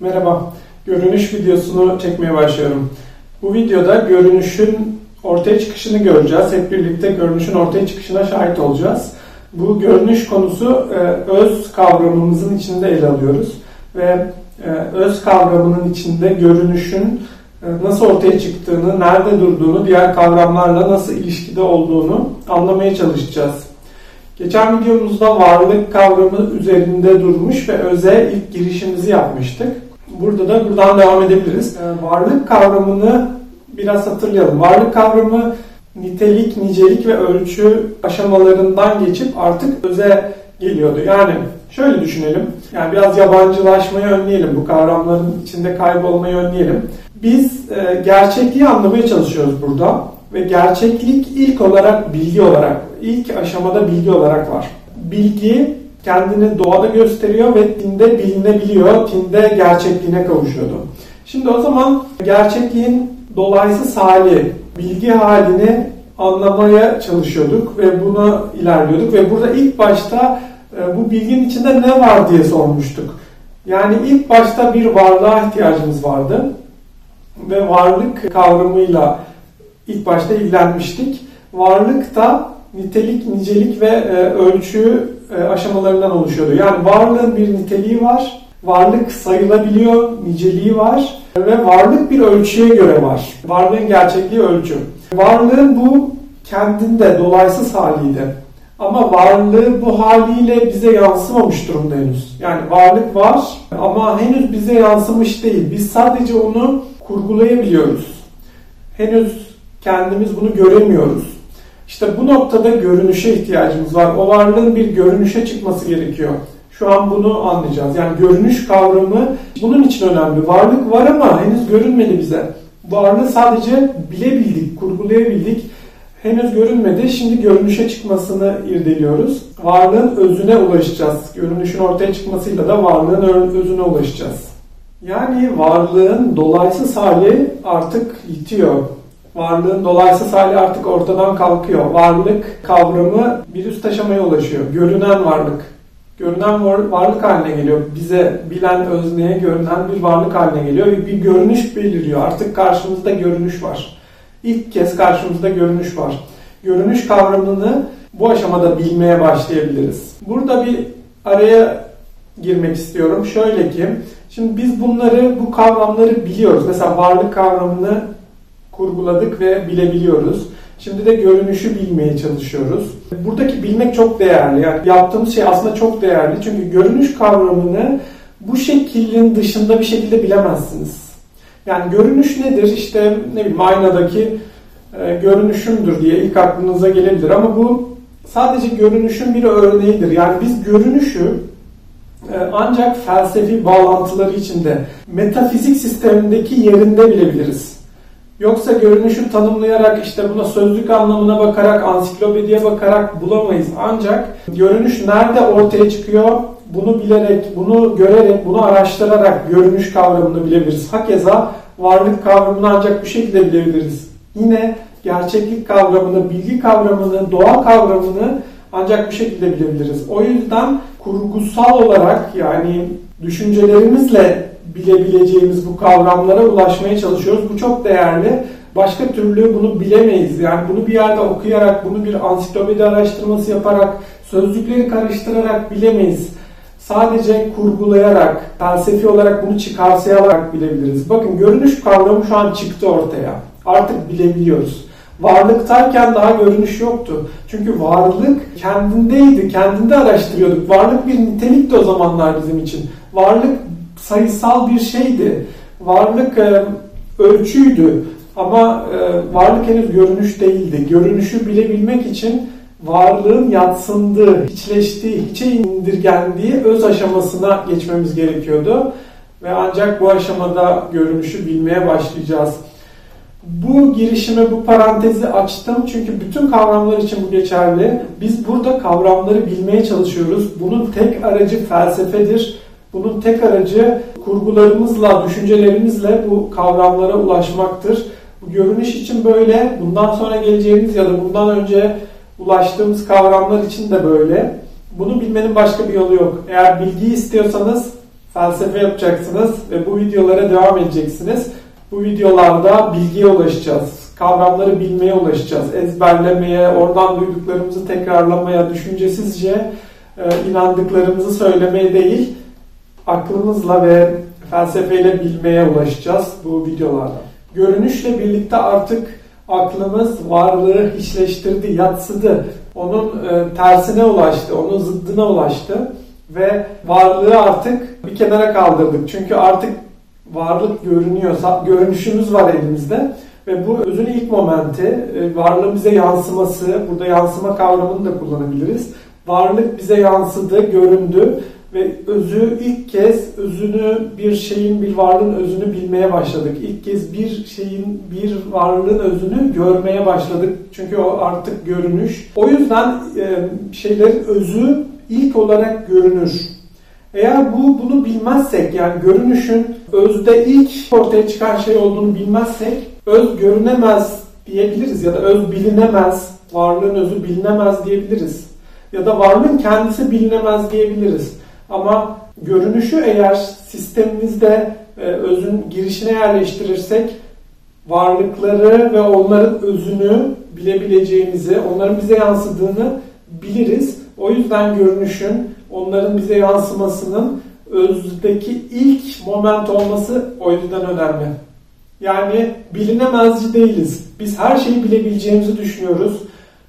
Merhaba, görünüş videosunu çekmeye başlıyorum. Bu videoda görünüşün ortaya çıkışını göreceğiz. Hep birlikte görünüşün ortaya çıkışına şahit olacağız. Bu görünüş konusu e, öz kavramımızın içinde ele alıyoruz. Ve e, öz kavramının içinde görünüşün e, nasıl ortaya çıktığını, nerede durduğunu, diğer kavramlarla nasıl ilişkide olduğunu anlamaya çalışacağız. Geçen videomuzda varlık kavramı üzerinde durmuş ve öze ilk girişimizi yapmıştık. Burada da buradan devam edebiliriz. Ee, varlık kavramını biraz hatırlayalım. Varlık kavramı nitelik, nicelik ve ölçü aşamalarından geçip artık öze geliyordu. Yani şöyle düşünelim. Yani biraz yabancılaşmayı önleyelim. Bu kavramların içinde kaybolmayı önleyelim. Biz e, gerçekliği anlamaya çalışıyoruz burada. Ve gerçeklik ilk olarak bilgi olarak, ilk aşamada bilgi olarak var. Bilgi kendini doğada gösteriyor ve dinde bilinebiliyor, dinde gerçekliğine kavuşuyordu. Şimdi o zaman gerçekliğin dolaysız hali, bilgi halini anlamaya çalışıyorduk ve buna ilerliyorduk ve burada ilk başta e, bu bilginin içinde ne var diye sormuştuk. Yani ilk başta bir varlığa ihtiyacımız vardı ve varlık kavramıyla ilk başta ilgilenmiştik. Varlık da nitelik, nicelik ve e, ölçü e, aşamalarından oluşuyordu. Yani varlığın bir niteliği var, varlık sayılabiliyor, niceliği var ve varlık bir ölçüye göre var. Varlığın gerçekliği ölçü. Varlığın bu kendinde dolaysız haliydi. Ama varlığı bu haliyle bize yansımamış durumda henüz. Yani varlık var ama henüz bize yansımış değil. Biz sadece onu kurgulayabiliyoruz. Henüz kendimiz bunu göremiyoruz. İşte bu noktada görünüşe ihtiyacımız var. O varlığın bir görünüşe çıkması gerekiyor. Şu an bunu anlayacağız. Yani görünüş kavramı bunun için önemli. Varlık var ama henüz görünmedi bize. Varlığı sadece bilebildik, kurgulayabildik. Henüz görünmedi. Şimdi görünüşe çıkmasını irdeliyoruz. Varlığın özüne ulaşacağız. Görünüşün ortaya çıkmasıyla da varlığın özüne ulaşacağız. Yani varlığın dolaysız hali artık yitiyor varlığın dolaysız hali artık ortadan kalkıyor. Varlık kavramı bir üst aşamaya ulaşıyor. Görünen varlık. Görünen varlık haline geliyor. Bize bilen özneye görünen bir varlık haline geliyor ve bir görünüş beliriyor. Artık karşımızda görünüş var. İlk kez karşımızda görünüş var. Görünüş kavramını bu aşamada bilmeye başlayabiliriz. Burada bir araya girmek istiyorum. Şöyle ki, şimdi biz bunları, bu kavramları biliyoruz. Mesela varlık kavramını kurguladık ve bilebiliyoruz. Şimdi de görünüşü bilmeye çalışıyoruz. Buradaki bilmek çok değerli. Yani yaptığımız şey aslında çok değerli. Çünkü görünüş kavramını bu şeklin dışında bir şekilde bilemezsiniz. Yani görünüş nedir? İşte ne bileyim aynadaki e, görünüşümdür diye ilk aklınıza gelebilir. Ama bu sadece görünüşün bir örneğidir. Yani biz görünüşü e, ancak felsefi bağlantıları içinde metafizik sistemindeki yerinde bilebiliriz. Yoksa görünüşü tanımlayarak işte buna sözlük anlamına bakarak, ansiklopediye bakarak bulamayız. Ancak görünüş nerede ortaya çıkıyor bunu bilerek, bunu görerek, bunu araştırarak görünüş kavramını bilebiliriz. Hakeza varlık kavramını ancak bu şekilde bilebiliriz. Yine gerçeklik kavramını, bilgi kavramını, doğa kavramını ancak bu şekilde bilebiliriz. O yüzden kurgusal olarak yani düşüncelerimizle bilebileceğimiz bu kavramlara ulaşmaya çalışıyoruz. Bu çok değerli. Başka türlü bunu bilemeyiz. Yani bunu bir yerde okuyarak, bunu bir ansiklopedi araştırması yaparak, sözlükleri karıştırarak bilemeyiz. Sadece kurgulayarak, felsefi olarak bunu çıkarsayarak bilebiliriz. Bakın görünüş kavramı şu an çıktı ortaya. Artık bilebiliyoruz. Varlıktayken daha görünüş yoktu. Çünkü varlık kendindeydi, kendinde araştırıyorduk. Varlık bir nitelikti o zamanlar bizim için. Varlık sayısal bir şeydi. Varlık e, ölçüydü ama e, varlık henüz görünüş değildi. Görünüşü bilebilmek için varlığın yatsındığı, hiçleştiği, hiçe indirgendiği öz aşamasına geçmemiz gerekiyordu. Ve ancak bu aşamada görünüşü bilmeye başlayacağız. Bu girişimi, bu parantezi açtım çünkü bütün kavramlar için bu geçerli. Biz burada kavramları bilmeye çalışıyoruz. Bunun tek aracı felsefedir bunun tek aracı kurgularımızla, düşüncelerimizle bu kavramlara ulaşmaktır. Bu görünüş için böyle, bundan sonra geleceğimiz ya da bundan önce ulaştığımız kavramlar için de böyle. Bunu bilmenin başka bir yolu yok. Eğer bilgiyi istiyorsanız felsefe yapacaksınız ve bu videolara devam edeceksiniz. Bu videolarda bilgiye ulaşacağız. Kavramları bilmeye ulaşacağız. Ezberlemeye, oradan duyduklarımızı tekrarlamaya, düşüncesizce e, inandıklarımızı söylemeye değil, aklımızla ve felsefeyle bilmeye ulaşacağız bu videolarda. Görünüşle birlikte artık aklımız varlığı hiçleştirdi, yatsıdı. Onun e, tersine ulaştı, onun zıddına ulaştı ve varlığı artık bir kenara kaldırdık. Çünkü artık varlık görünüyor, görünüşümüz var elimizde ve bu özün ilk momenti, e, varlığın bize yansıması, burada yansıma kavramını da kullanabiliriz. Varlık bize yansıdı, göründü ve özü ilk kez özünü bir şeyin bir varlığın özünü bilmeye başladık. İlk kez bir şeyin bir varlığın özünü görmeye başladık. Çünkü o artık görünüş. O yüzden e, şeylerin özü ilk olarak görünür. Eğer bu bunu bilmezsek yani görünüşün özde ilk ortaya çıkan şey olduğunu bilmezsek öz görünemez diyebiliriz ya da öz bilinemez, varlığın özü bilinemez diyebiliriz. Ya da varlığın kendisi bilinemez diyebiliriz. Ama görünüşü eğer sistemimizde e, özün girişine yerleştirirsek varlıkları ve onların özünü bilebileceğimizi, onların bize yansıdığını biliriz. O yüzden görünüşün onların bize yansımasının özdeki ilk moment olması o yüzden önemli. Yani bilinemezci değiliz. Biz her şeyi bilebileceğimizi düşünüyoruz.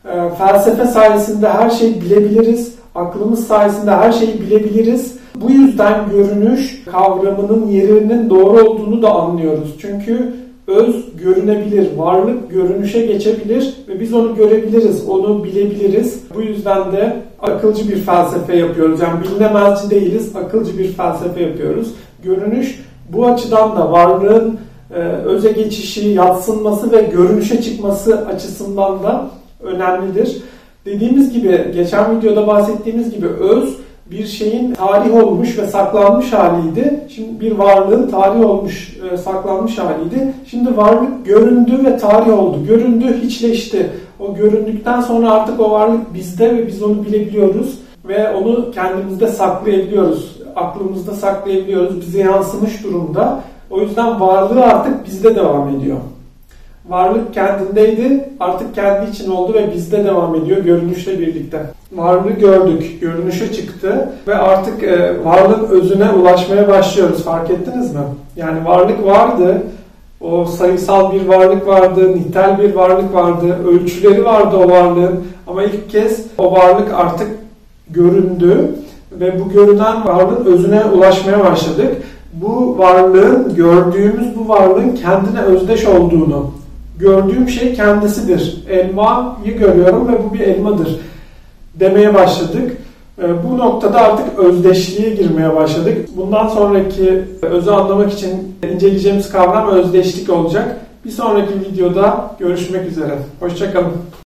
E, felsefe sayesinde her şeyi bilebiliriz aklımız sayesinde her şeyi bilebiliriz. Bu yüzden görünüş kavramının yerinin doğru olduğunu da anlıyoruz. Çünkü öz görünebilir, varlık görünüşe geçebilir ve biz onu görebiliriz, onu bilebiliriz. Bu yüzden de akılcı bir felsefe yapıyoruz. Yani bilinemezci değiliz, akılcı bir felsefe yapıyoruz. Görünüş bu açıdan da varlığın e, öze geçişi, yatsınması ve görünüşe çıkması açısından da önemlidir. Dediğimiz gibi geçen videoda bahsettiğimiz gibi öz bir şeyin tarih olmuş ve saklanmış haliydi. Şimdi bir varlığın tarih olmuş, e, saklanmış haliydi. Şimdi varlık göründü ve tarih oldu. Göründü, hiçleşti. O göründükten sonra artık o varlık bizde ve biz onu bilebiliyoruz ve onu kendimizde saklayabiliyoruz. Aklımızda saklayabiliyoruz. Bize yansımış durumda. O yüzden varlığı artık bizde devam ediyor. Varlık kendindeydi, artık kendi için oldu ve bizde devam ediyor görünüşle birlikte. Varlığı gördük, görünüşe çıktı ve artık e, varlığın özüne ulaşmaya başlıyoruz. Fark ettiniz mi? Yani varlık vardı, o sayısal bir varlık vardı, nitel bir varlık vardı, ölçüleri vardı o varlığın ama ilk kez o varlık artık göründü ve bu görünen varlığın özüne ulaşmaya başladık. Bu varlığın, gördüğümüz bu varlığın kendine özdeş olduğunu, gördüğüm şey kendisidir. Elmayı görüyorum ve bu bir elmadır demeye başladık. Ee, bu noktada artık özdeşliğe girmeye başladık. Bundan sonraki özü anlamak için inceleyeceğimiz kavram özdeşlik olacak. Bir sonraki videoda görüşmek üzere. Hoşçakalın.